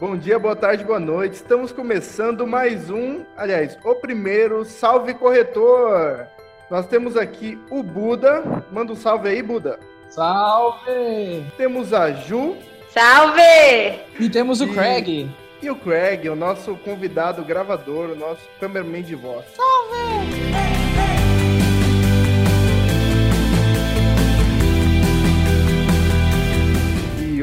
Bom dia, boa tarde, boa noite. Estamos começando mais um, aliás, o primeiro Salve Corretor. Nós temos aqui o Buda. Manda um salve aí, Buda. Salve! Temos a Ju. Salve! E temos o E- Craig. E o Craig, o nosso convidado gravador, o nosso cameraman de voz. E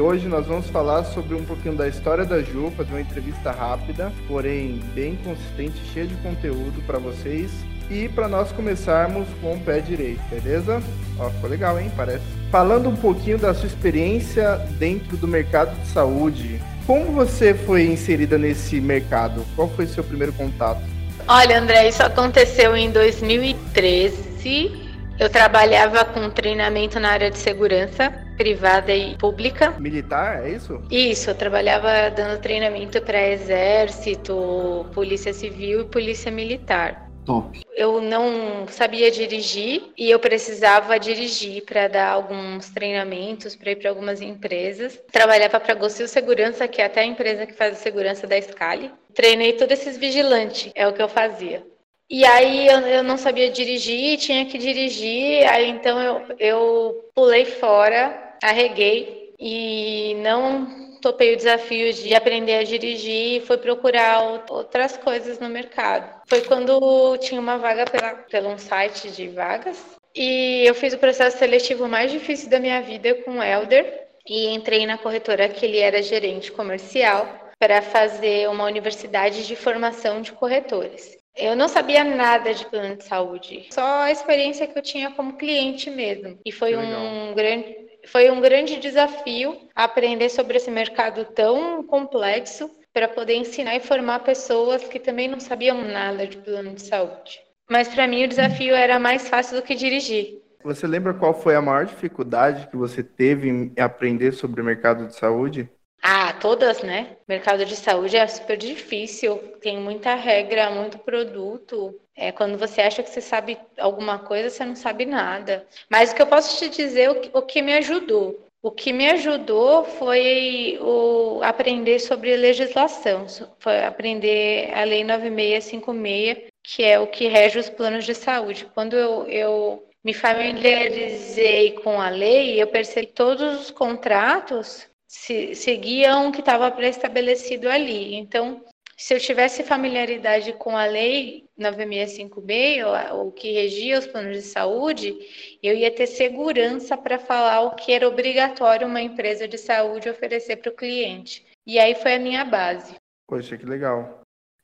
hoje nós vamos falar sobre um pouquinho da história da Ju, fazer uma entrevista rápida, porém bem consistente, cheia de conteúdo para vocês. E para nós começarmos com o pé direito, beleza? Ó, ficou legal, hein? Parece. Falando um pouquinho da sua experiência dentro do mercado de saúde, como você foi inserida nesse mercado? Qual foi seu primeiro contato? Olha, André, isso aconteceu em 2013. Eu trabalhava com treinamento na área de segurança privada e pública. Militar, é isso? Isso, eu trabalhava dando treinamento para exército, polícia civil e polícia militar. Top. Eu não sabia dirigir e eu precisava dirigir para dar alguns treinamentos para ir para algumas empresas. Trabalhava para a Gossil Segurança, que é até a empresa que faz a segurança da Scali. Treinei todos esses vigilantes, é o que eu fazia. E aí eu, eu não sabia dirigir, tinha que dirigir, aí então eu, eu pulei fora, arreguei e não topei o desafio de aprender a dirigir e fui procurar out- outras coisas no mercado. Foi quando tinha uma vaga pela, pelo um site de vagas e eu fiz o processo seletivo mais difícil da minha vida com o Elder e entrei na corretora que ele era gerente comercial para fazer uma universidade de formação de corretores. Eu não sabia nada de plano de saúde, só a experiência que eu tinha como cliente mesmo. E foi um grande foi um grande desafio aprender sobre esse mercado tão complexo para poder ensinar e formar pessoas que também não sabiam nada de plano de saúde. Mas para mim o desafio era mais fácil do que dirigir. Você lembra qual foi a maior dificuldade que você teve em aprender sobre o mercado de saúde? Ah, todas, né? Mercado de saúde é super difícil, tem muita regra, muito produto. É, quando você acha que você sabe alguma coisa, você não sabe nada. Mas o que eu posso te dizer, o que, o que me ajudou? O que me ajudou foi o aprender sobre legislação, foi aprender a Lei 9656, que é o que rege os planos de saúde. Quando eu, eu me familiarizei com a lei, eu percebi todos os contratos se, seguiam o que estava pré-estabelecido ali. Então, se eu tivesse familiaridade com a lei 9656, o, o que regia os planos de saúde, eu ia ter segurança para falar o que era obrigatório uma empresa de saúde oferecer para o cliente. E aí foi a minha base. Poxa, que legal.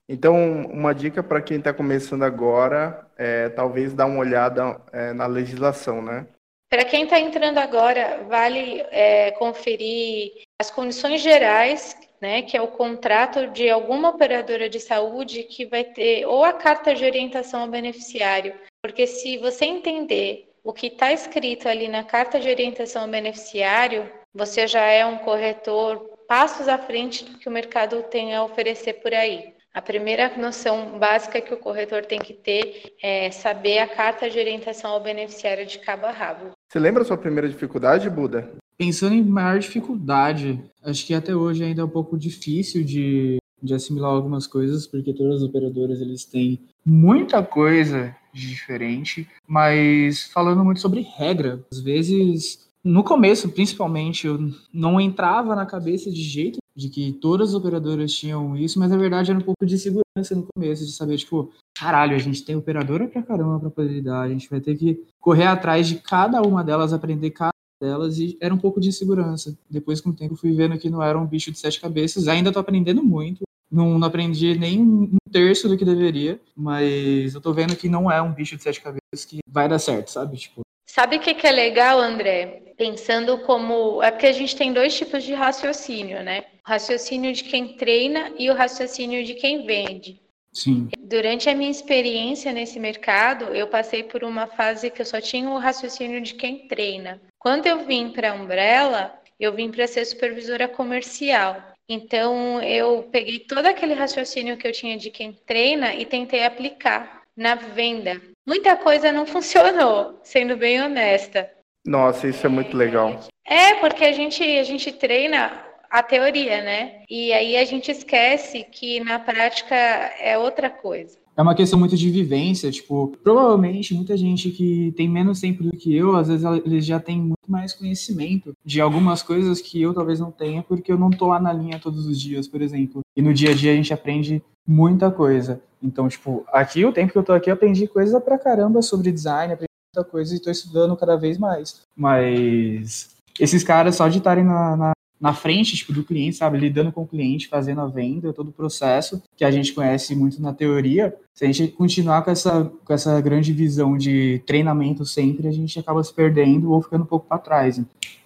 Então, uma dica para quem está começando agora é talvez dar uma olhada é, na legislação, né? Para quem está entrando agora, vale é, conferir as condições gerais, né, que é o contrato de alguma operadora de saúde que vai ter ou a carta de orientação ao beneficiário, porque se você entender o que está escrito ali na carta de orientação ao beneficiário, você já é um corretor passos à frente do que o mercado tem a oferecer por aí. A primeira noção básica que o corretor tem que ter é saber a carta de orientação ao beneficiário de cabo a rabo. Você lembra a sua primeira dificuldade, Buda? Pensando em maior dificuldade, acho que até hoje ainda é um pouco difícil de, de assimilar algumas coisas, porque todas as operadoras eles têm muita coisa de diferente, mas falando muito sobre regra, às vezes no começo, principalmente, eu não entrava na cabeça de jeito de que todas as operadoras tinham isso, mas na verdade era um pouco de segurança no começo, de saber, tipo, caralho, a gente tem operadora pra caramba pra poder dar, a gente vai ter que correr atrás de cada uma delas, aprender cada delas e era um pouco de insegurança. Depois, com o tempo, fui vendo que não era um bicho de sete cabeças. Ainda tô aprendendo muito. Não, não aprendi nem um terço do que deveria, mas eu tô vendo que não é um bicho de sete cabeças que vai dar certo, sabe? Tipo, Sabe o que, que é legal, André? Pensando como. É porque a gente tem dois tipos de raciocínio, né? O raciocínio de quem treina e o raciocínio de quem vende. sim. Durante a minha experiência nesse mercado, eu passei por uma fase que eu só tinha o raciocínio de quem treina. Quando eu vim para a Umbrella, eu vim para ser supervisora comercial. Então, eu peguei todo aquele raciocínio que eu tinha de quem treina e tentei aplicar na venda. Muita coisa não funcionou, sendo bem honesta. Nossa, isso é muito legal. É, porque a gente, a gente treina a teoria, né? E aí a gente esquece que na prática é outra coisa. É uma questão muito de vivência, tipo, provavelmente muita gente que tem menos tempo do que eu, às vezes eles já têm muito mais conhecimento de algumas coisas que eu talvez não tenha, porque eu não tô lá na linha todos os dias, por exemplo. E no dia a dia a gente aprende muita coisa. Então, tipo, aqui o tempo que eu tô aqui eu aprendi coisa pra caramba sobre design, aprendi muita coisa e tô estudando cada vez mais. Mas esses caras só de estarem na, na, na frente tipo, do cliente, sabe? Lidando com o cliente, fazendo a venda, todo o processo que a gente conhece muito na teoria. Se a gente continuar com essa, com essa grande visão de treinamento sempre, a gente acaba se perdendo ou ficando um pouco para trás.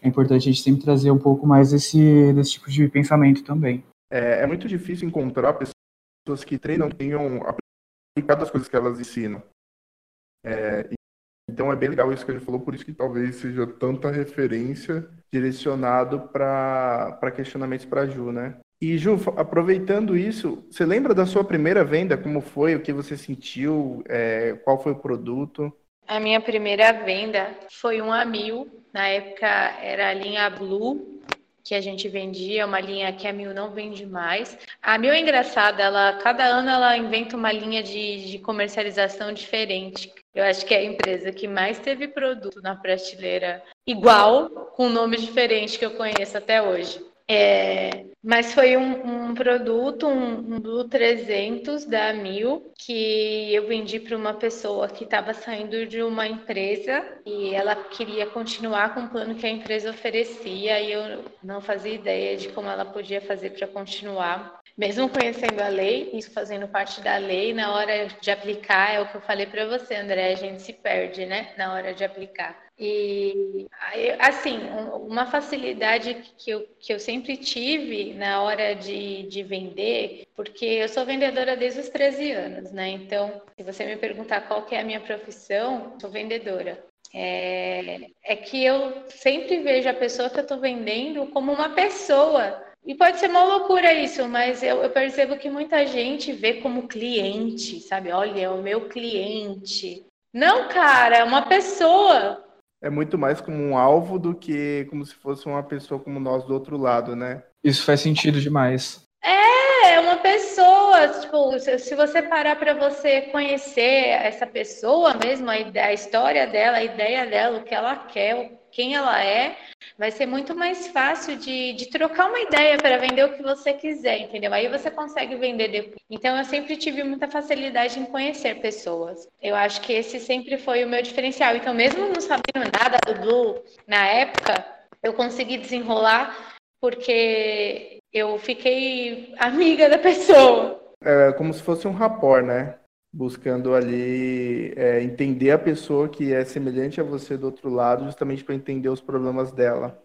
É importante a gente sempre trazer um pouco mais desse, desse tipo de pensamento também. É, é muito difícil encontrar pessoas que treinam tenham aplicado as coisas que elas ensinam. É, então é bem legal isso que gente falou, por isso que talvez seja tanta referência direcionado para questionamentos para Ju, né? E Ju, aproveitando isso, você lembra da sua primeira venda? Como foi? O que você sentiu? É, qual foi o produto? A minha primeira venda foi um Amil. Na época era a linha Blue que a gente vendia, uma linha que a Mil não vende mais. A Mil é engraçada, ela cada ano ela inventa uma linha de, de comercialização diferente. Eu acho que é a empresa que mais teve produto na prateleira igual, com nome diferente que eu conheço até hoje. É, mas foi um, um produto, um, um Blue 300 da Mil, que eu vendi para uma pessoa que estava saindo de uma empresa e ela queria continuar com o plano que a empresa oferecia e eu não fazia ideia de como ela podia fazer para continuar mesmo conhecendo a lei, isso fazendo parte da lei, na hora de aplicar, é o que eu falei para você, André, a gente se perde, né, na hora de aplicar. E, assim, uma facilidade que eu, que eu sempre tive na hora de, de vender, porque eu sou vendedora desde os 13 anos, né? Então, se você me perguntar qual que é a minha profissão, sou vendedora. É, é que eu sempre vejo a pessoa que eu estou vendendo como uma pessoa e pode ser uma loucura isso, mas eu, eu, percebo que muita gente vê como cliente, sabe? Olha, é o meu cliente. Não, cara, é uma pessoa. É muito mais como um alvo do que como se fosse uma pessoa como nós do outro lado, né? Isso faz sentido demais. É, é uma pessoa. Tipo, se você parar para você conhecer essa pessoa mesmo, a, a história dela, a ideia dela, o que ela quer, quem ela é, vai ser muito mais fácil de, de trocar uma ideia para vender o que você quiser, entendeu? Aí você consegue vender depois. Então, eu sempre tive muita facilidade em conhecer pessoas. Eu acho que esse sempre foi o meu diferencial. Então, mesmo não sabendo nada do Blue na época, eu consegui desenrolar porque eu fiquei amiga da pessoa. É como se fosse um rapport, né? buscando ali é, entender a pessoa que é semelhante a você do outro lado, justamente para entender os problemas dela.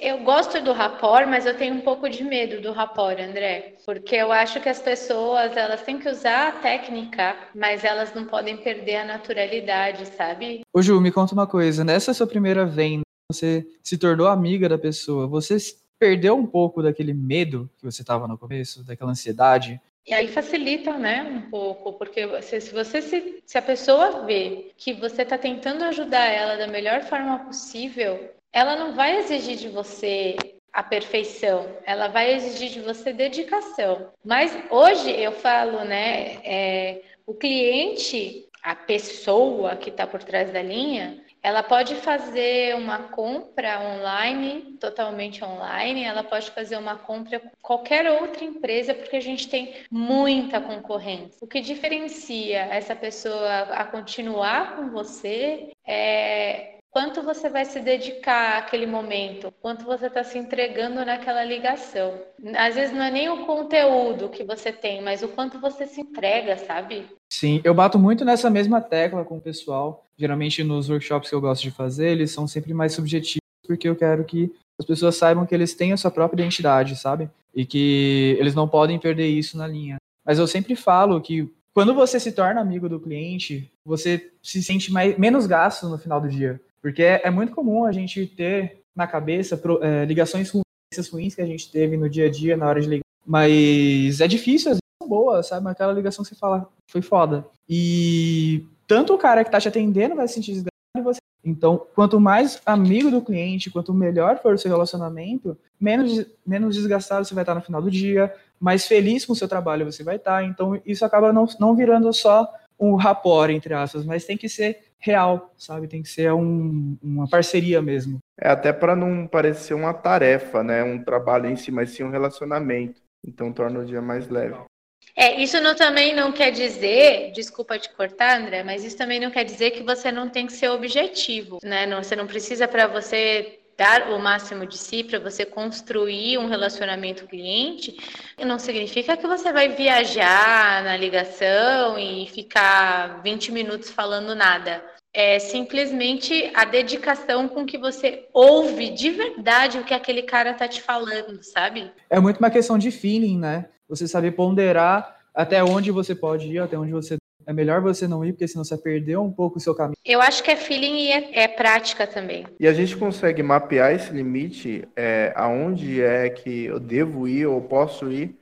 Eu gosto do rapport, mas eu tenho um pouco de medo do rapport, André, porque eu acho que as pessoas elas têm que usar a técnica, mas elas não podem perder a naturalidade, sabe? Ô Ju, me conta uma coisa, nessa sua primeira venda, você se tornou amiga da pessoa, você perdeu um pouco daquele medo que você estava no começo, daquela ansiedade? E aí facilita, né, um pouco, porque se, se você se, se a pessoa vê que você está tentando ajudar ela da melhor forma possível, ela não vai exigir de você a perfeição, ela vai exigir de você dedicação. Mas hoje eu falo, né, é, o cliente, a pessoa que está por trás da linha, ela pode fazer uma compra online, totalmente online, ela pode fazer uma compra com qualquer outra empresa, porque a gente tem muita concorrência. O que diferencia essa pessoa a continuar com você é quanto você vai se dedicar àquele momento, quanto você está se entregando naquela ligação. Às vezes não é nem o conteúdo que você tem, mas o quanto você se entrega, sabe? Sim, eu bato muito nessa mesma tecla com o pessoal. Geralmente nos workshops que eu gosto de fazer, eles são sempre mais subjetivos, porque eu quero que as pessoas saibam que eles têm a sua própria identidade, sabe? E que eles não podem perder isso na linha. Mas eu sempre falo que quando você se torna amigo do cliente, você se sente mais, menos gasto no final do dia. Porque é, é muito comum a gente ter na cabeça pro, é, ligações ruins, ruins que a gente teve no dia a dia, na hora de ligar. Mas é difícil, às vezes são boas, sabe? Aquela ligação que você fala, foi foda. E tanto o cara que tá te atendendo vai se sentir desgastado e você Então, quanto mais amigo do cliente, quanto melhor for o seu relacionamento, menos, menos desgastado você vai estar no final do dia, mais feliz com o seu trabalho você vai estar. Então, isso acaba não, não virando só um rapport, entre aspas, mas tem que ser real, sabe? Tem que ser um, uma parceria mesmo. É até para não parecer uma tarefa, né? Um trabalho em si, mas sim um relacionamento. Então torna o dia mais leve. É, isso não, também não quer dizer, desculpa te cortar, André, mas isso também não quer dizer que você não tem que ser objetivo, né? Não, você não precisa para você dar o máximo de si para você construir um relacionamento cliente, não significa que você vai viajar na ligação e ficar 20 minutos falando nada. É simplesmente a dedicação com que você ouve de verdade o que aquele cara tá te falando, sabe? É muito uma questão de feeling, né? Você saber ponderar até onde você pode ir, até onde você é melhor você não ir, porque senão você perdeu um pouco o seu caminho. Eu acho que é feeling e é, é prática também. E a gente consegue mapear esse limite, é, aonde é que eu devo ir ou posso ir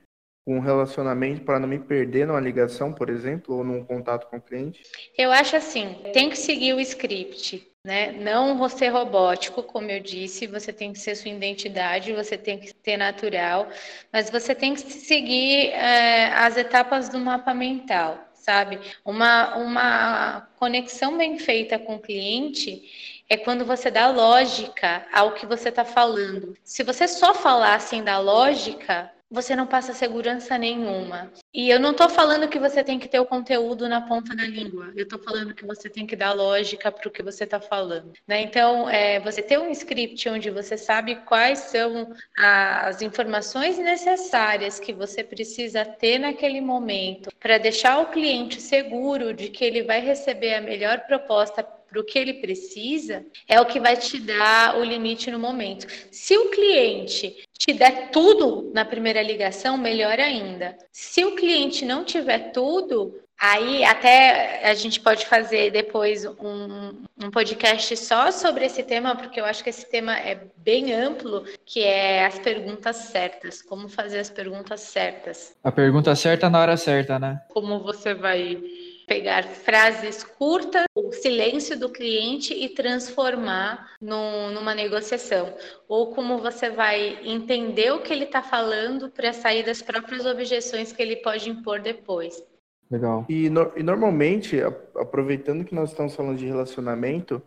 com um relacionamento para não me perder numa ligação, por exemplo, ou num contato com o cliente? Eu acho assim, tem que seguir o script. Né? Não você robótico, como eu disse, você tem que ser sua identidade, você tem que ser natural, mas você tem que seguir é, as etapas do mapa mental sabe? Uma, uma conexão bem feita com o cliente é quando você dá lógica ao que você está falando. Se você só falar assim da lógica, você não passa segurança nenhuma. E eu não estou falando que você tem que ter o conteúdo na ponta da língua. Eu estou falando que você tem que dar lógica para o que você está falando. Né? Então, é, você ter um script onde você sabe quais são as informações necessárias que você precisa ter naquele momento para deixar o cliente seguro de que ele vai receber a melhor proposta para o que ele precisa, é o que vai te dar o limite no momento. Se o cliente te der tudo na primeira ligação, melhor ainda. Se o cliente não tiver tudo, aí até a gente pode fazer depois um, um podcast só sobre esse tema, porque eu acho que esse tema é bem amplo, que é as perguntas certas, como fazer as perguntas certas. A pergunta certa na hora certa, né? Como você vai pegar frases curtas, o silêncio do cliente e transformar no, numa negociação. Ou como você vai entender o que ele está falando para sair das próprias objeções que ele pode impor depois. Legal. E, no, e normalmente, aproveitando que nós estamos falando de relacionamento,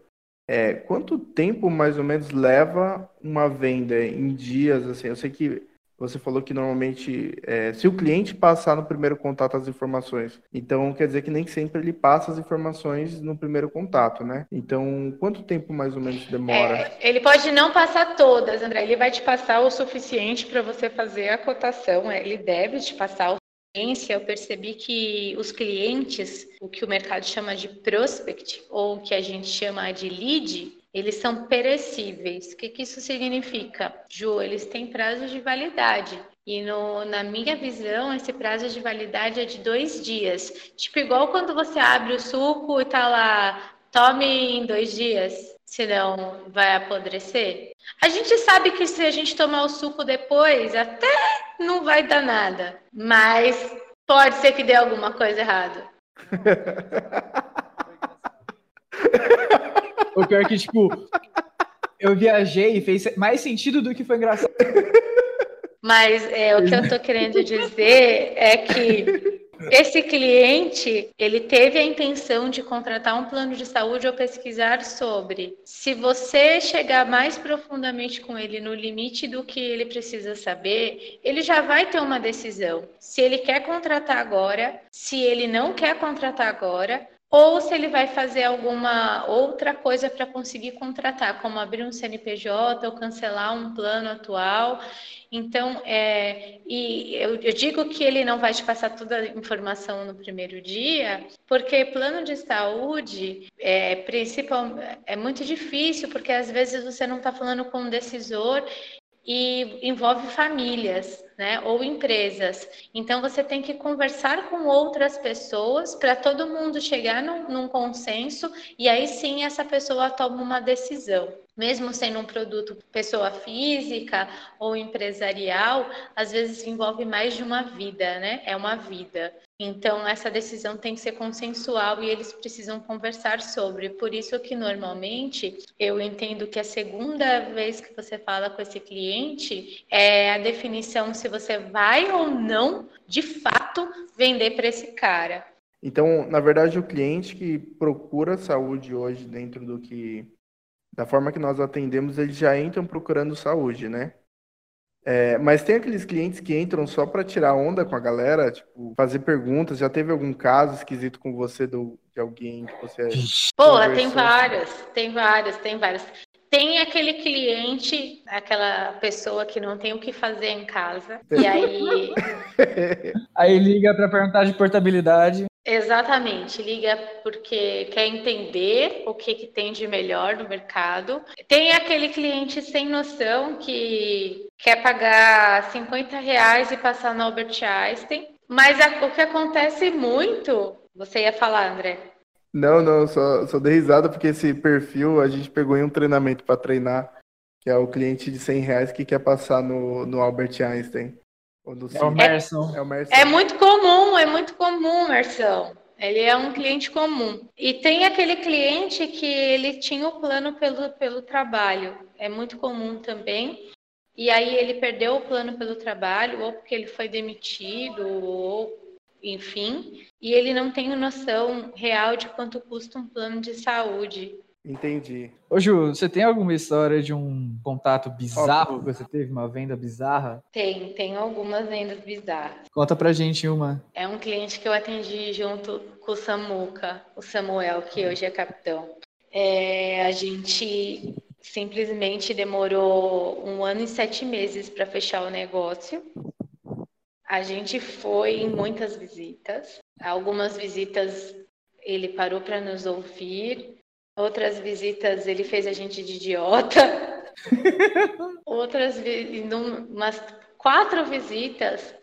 é, quanto tempo mais ou menos leva uma venda em dias? Assim, eu sei que você falou que normalmente, é, se o cliente passar no primeiro contato as informações, então quer dizer que nem sempre ele passa as informações no primeiro contato, né? Então, quanto tempo mais ou menos demora? É, ele pode não passar todas, André. Ele vai te passar o suficiente para você fazer a cotação. É, ele deve te passar o eu percebi que os clientes, o que o mercado chama de prospect, ou o que a gente chama de lead, eles são perecíveis. O que, que isso significa? Ju, eles têm prazo de validade. E no, na minha visão, esse prazo de validade é de dois dias. Tipo, igual quando você abre o suco e tá lá, tome em dois dias, senão vai apodrecer. A gente sabe que se a gente tomar o suco depois, até não vai dar nada. Mas pode ser que dê alguma coisa errada. O pior é que, tipo, eu viajei e fez mais sentido do que foi engraçado. Mas é, o que eu tô querendo dizer é que esse cliente, ele teve a intenção de contratar um plano de saúde ou pesquisar sobre. Se você chegar mais profundamente com ele no limite do que ele precisa saber, ele já vai ter uma decisão. Se ele quer contratar agora, se ele não quer contratar agora, ou se ele vai fazer alguma outra coisa para conseguir contratar, como abrir um CNPJ ou cancelar um plano atual. Então, é, e eu, eu, digo que ele não vai te passar toda a informação no primeiro dia, porque plano de saúde é, principal, é muito difícil, porque às vezes você não está falando com um decisor e envolve famílias, né, ou empresas. Então você tem que conversar com outras pessoas para todo mundo chegar num, num, consenso e aí sim essa pessoa toma uma decisão. mesmo sendo um produto pessoa física ou empresarial, às vezes envolve mais de uma vida, né? É uma vida. Então, essa decisão tem que ser consensual e eles precisam conversar sobre. Por isso que, normalmente, eu entendo que a segunda vez que você fala com esse cliente é a definição se você vai ou não, de fato, vender para esse cara. Então, na verdade, o cliente que procura saúde hoje dentro do que da forma que nós atendemos, eles já entram procurando saúde, né? É, mas tem aqueles clientes que entram só para tirar onda com a galera, tipo, fazer perguntas. Já teve algum caso esquisito com você do, de alguém que você. Pô, tem vários, tem vários, tem vários. Tem aquele cliente, aquela pessoa que não tem o que fazer em casa, e aí. aí liga para perguntar de portabilidade. Exatamente, liga porque quer entender o que, que tem de melhor no mercado. Tem aquele cliente sem noção que quer pagar 50 reais e passar no Albert Einstein, mas a, o que acontece muito, você ia falar, André? Não, não, só, só dei risada porque esse perfil a gente pegou em um treinamento para treinar, que é o cliente de 100 reais que quer passar no, no Albert Einstein. É o Merson. É, é, o Merson. é muito comum, é muito comum, Merson. Ele é um cliente comum. E tem aquele cliente que ele tinha o plano pelo, pelo trabalho. É muito comum também. E aí ele perdeu o plano pelo trabalho, ou porque ele foi demitido, ou enfim, e ele não tem noção real de quanto custa um plano de saúde. Entendi. Ô Ju, você tem alguma história de um contato bizarro que você teve, uma venda bizarra? Tem, tem algumas vendas bizarras. Conta pra gente uma. É um cliente que eu atendi junto com o Samuca, o Samuel, que hoje é capitão. É, a gente simplesmente demorou um ano e sete meses para fechar o negócio. A gente foi em muitas visitas. Algumas visitas ele parou para nos ouvir, Outras visitas ele fez a gente de idiota. Outras, umas quatro visitas,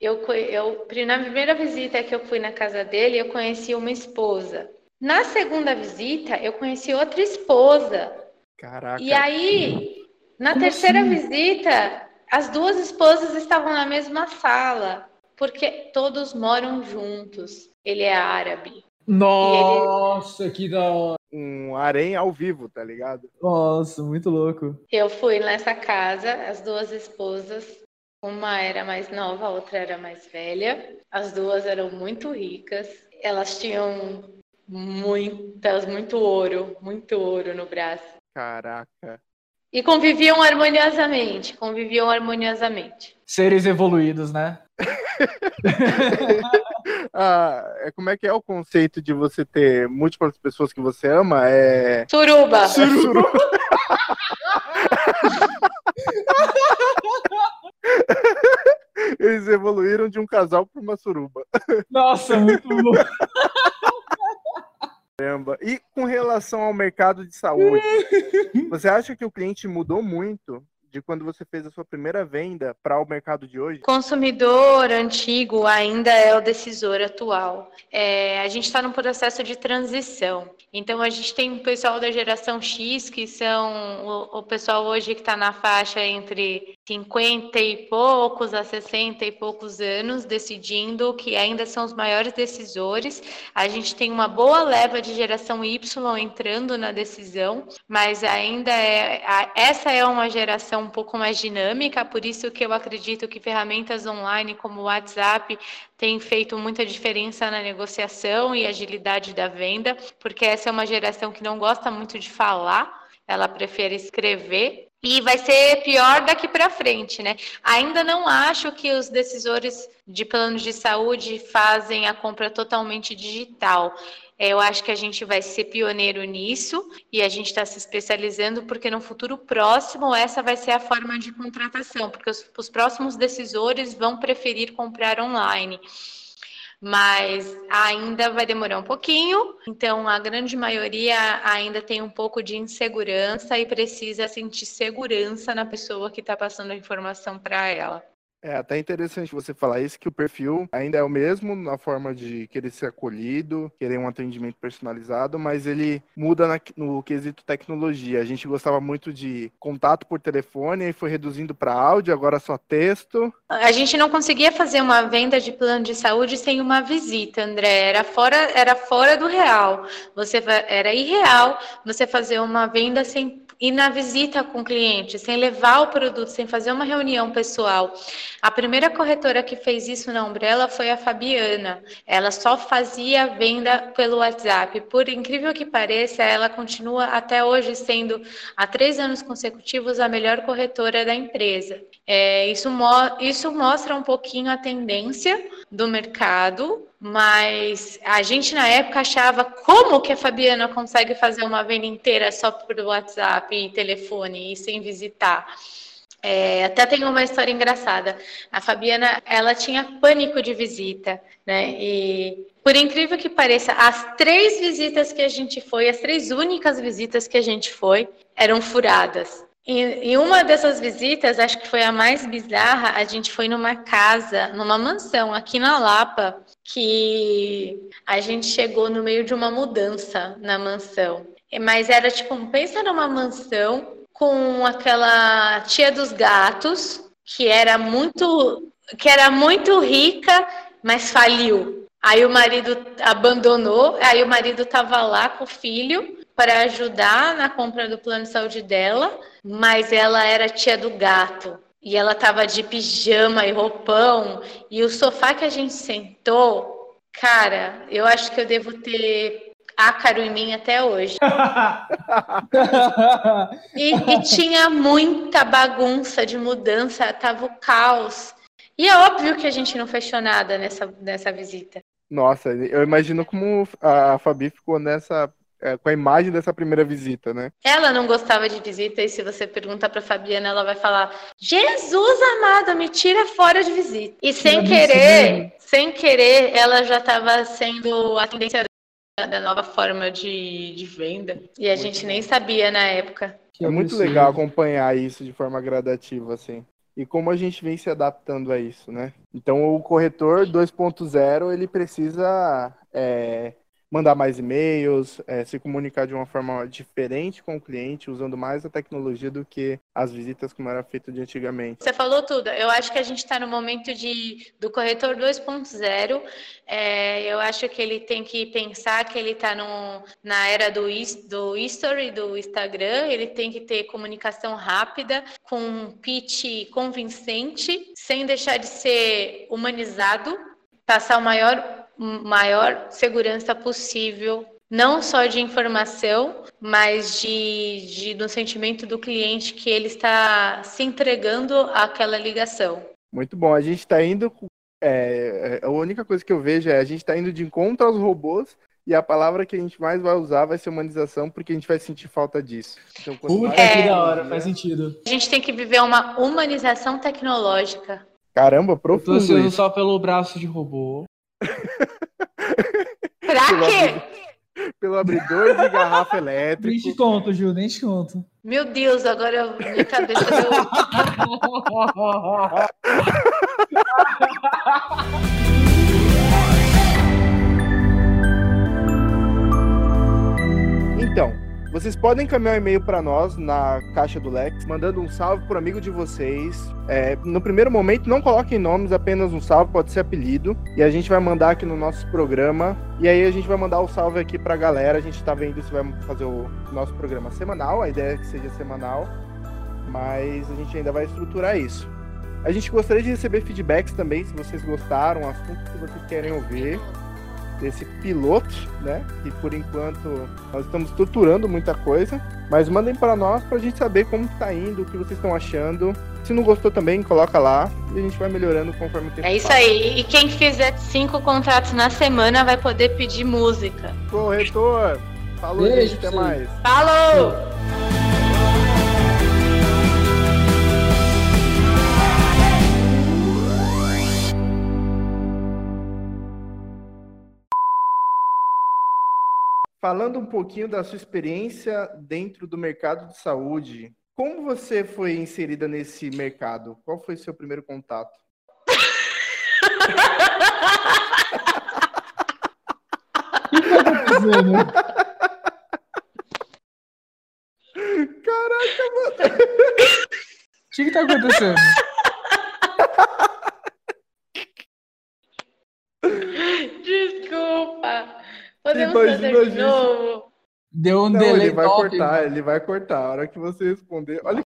eu, eu, na primeira visita que eu fui na casa dele, eu conheci uma esposa. Na segunda visita, eu conheci outra esposa. Caraca. E aí, na Como terceira assim? visita, as duas esposas estavam na mesma sala, porque todos moram juntos. Ele é árabe. Nossa, ele... que da hora um harém ao vivo, tá ligado? Nossa, muito louco. Eu fui nessa casa, as duas esposas, uma era mais nova, a outra era mais velha. As duas eram muito ricas. Elas tinham muitas, muito ouro, muito ouro no braço. Caraca. E conviviam harmoniosamente, conviviam harmoniosamente. Seres evoluídos, né? ah, é, como é que é o conceito de você ter múltiplas pessoas que você ama? É. Suruba! É suruba. Eles evoluíram de um casal para uma suruba. Nossa, muito bom. Caramba. E com relação ao mercado de saúde, você acha que o cliente mudou muito de quando você fez a sua primeira venda para o mercado de hoje? Consumidor antigo ainda é o decisor atual. É, a gente está num processo de transição. Então a gente tem o pessoal da geração X que são o, o pessoal hoje que está na faixa entre 50 e poucos a 60 e poucos anos decidindo que ainda são os maiores decisores. A gente tem uma boa leva de geração Y entrando na decisão, mas ainda é essa é uma geração um pouco mais dinâmica, por isso que eu acredito que ferramentas online como o WhatsApp têm feito muita diferença na negociação e agilidade da venda, porque essa é uma geração que não gosta muito de falar, ela prefere escrever e vai ser pior daqui para frente, né? Ainda não acho que os decisores de planos de saúde fazem a compra totalmente digital. Eu acho que a gente vai ser pioneiro nisso e a gente está se especializando porque no futuro próximo essa vai ser a forma de contratação, porque os, os próximos decisores vão preferir comprar online mas ainda vai demorar um pouquinho. Então, a grande maioria ainda tem um pouco de insegurança e precisa sentir segurança na pessoa que está passando a informação para ela. É até interessante você falar isso, que o perfil ainda é o mesmo na forma de querer ser acolhido, querer um atendimento personalizado, mas ele muda na, no quesito tecnologia. A gente gostava muito de contato por telefone, e foi reduzindo para áudio, agora só texto. A gente não conseguia fazer uma venda de plano de saúde sem uma visita, André. Era fora, era fora do real. Você era irreal você fazer uma venda sem ir na visita com o cliente, sem levar o produto, sem fazer uma reunião pessoal. A primeira corretora que fez isso na Umbrella foi a Fabiana. Ela só fazia venda pelo WhatsApp. Por incrível que pareça, ela continua até hoje sendo, há três anos consecutivos, a melhor corretora da empresa. É, isso, mo isso mostra um pouquinho a tendência do mercado, mas a gente na época achava como que a Fabiana consegue fazer uma venda inteira só por WhatsApp e telefone e sem visitar. É, até tem uma história engraçada. A Fabiana, ela tinha pânico de visita, né? E por incrível que pareça, as três visitas que a gente foi, as três únicas visitas que a gente foi, eram furadas. E, e uma dessas visitas, acho que foi a mais bizarra, a gente foi numa casa, numa mansão aqui na Lapa, que a gente chegou no meio de uma mudança na mansão. Mas era tipo, pensa numa mansão com aquela tia dos gatos, que era muito que era muito rica, mas faliu. Aí o marido abandonou, aí o marido estava lá com o filho para ajudar na compra do plano de saúde dela, mas ela era tia do gato. E ela estava de pijama e roupão, e o sofá que a gente sentou, cara, eu acho que eu devo ter ácaro em mim até hoje. e, e, tinha muita bagunça de mudança, tava o caos. E é óbvio que a gente não fechou nada nessa, nessa visita. Nossa, eu imagino como a Fabi ficou nessa é, com a imagem dessa primeira visita, né? Ela não gostava de visita e se você perguntar para Fabiana, ela vai falar: "Jesus amado, me tira fora de visita". E sem querer, sem querer, ela já estava sendo a tendência da nova forma de, de venda. E a muito gente bom. nem sabia na época. É muito legal acompanhar isso de forma gradativa, assim. E como a gente vem se adaptando a isso, né? Então, o corretor 2.0, ele precisa é, mandar mais e-mails, é, se comunicar de uma forma diferente com o cliente, usando mais a tecnologia do que as visitas como era feito de antigamente. Você falou tudo. Eu acho que a gente está no momento de, do corretor 2.0. É, eu acho que ele tem que pensar que ele está na era do, do history, do Instagram. Ele tem que ter comunicação rápida, com um pitch convincente, sem deixar de ser humanizado, passar o maior maior segurança possível, não só de informação, mas de, de no sentimento do cliente que ele está se entregando àquela ligação. Muito bom. A gente está indo. É, é, a única coisa que eu vejo é a gente está indo de encontro aos robôs e a palavra que a gente mais vai usar vai ser humanização, porque a gente vai sentir falta disso. Então, Puta mais... que da hora, faz sentido. A gente tem que viver uma humanização tecnológica. Caramba, profundo. Eu tô sendo só pelo braço de robô. Pra quê? Pelo abridor de garrafa elétrica. Nem te conto, Gil, nem te conto. Meu Deus, agora eu, minha cabeça deu. então, vocês podem encaminhar um e-mail para nós na caixa do Lex, mandando um salve pro amigo de vocês. É, no primeiro momento, não coloquem nomes, apenas um salve, pode ser apelido. E a gente vai mandar aqui no nosso programa. E aí a gente vai mandar o salve aqui pra galera. A gente tá vendo se vai fazer o nosso programa semanal. A ideia é que seja semanal. Mas a gente ainda vai estruturar isso. A gente gostaria de receber feedbacks também, se vocês gostaram, assuntos que vocês querem ouvir desse piloto, né? Que por enquanto nós estamos estruturando muita coisa, mas mandem para nós para a gente saber como está indo, o que vocês estão achando. Se não gostou também, coloca lá e a gente vai melhorando conforme o tempo É isso passa. aí. E quem fizer cinco contratos na semana vai poder pedir música. Corretor, falou, Beijo, gente, até mais. Falou! Falando um pouquinho da sua experiência dentro do mercado de saúde, como você foi inserida nesse mercado? Qual foi seu primeiro contato? Caraca, mano. O que que tá acontecendo? Desculpa. Podemos Imagina fazer de novo? Deu um Não, delay ele vai top, cortar, mano. ele vai cortar. A hora que você responder. Olha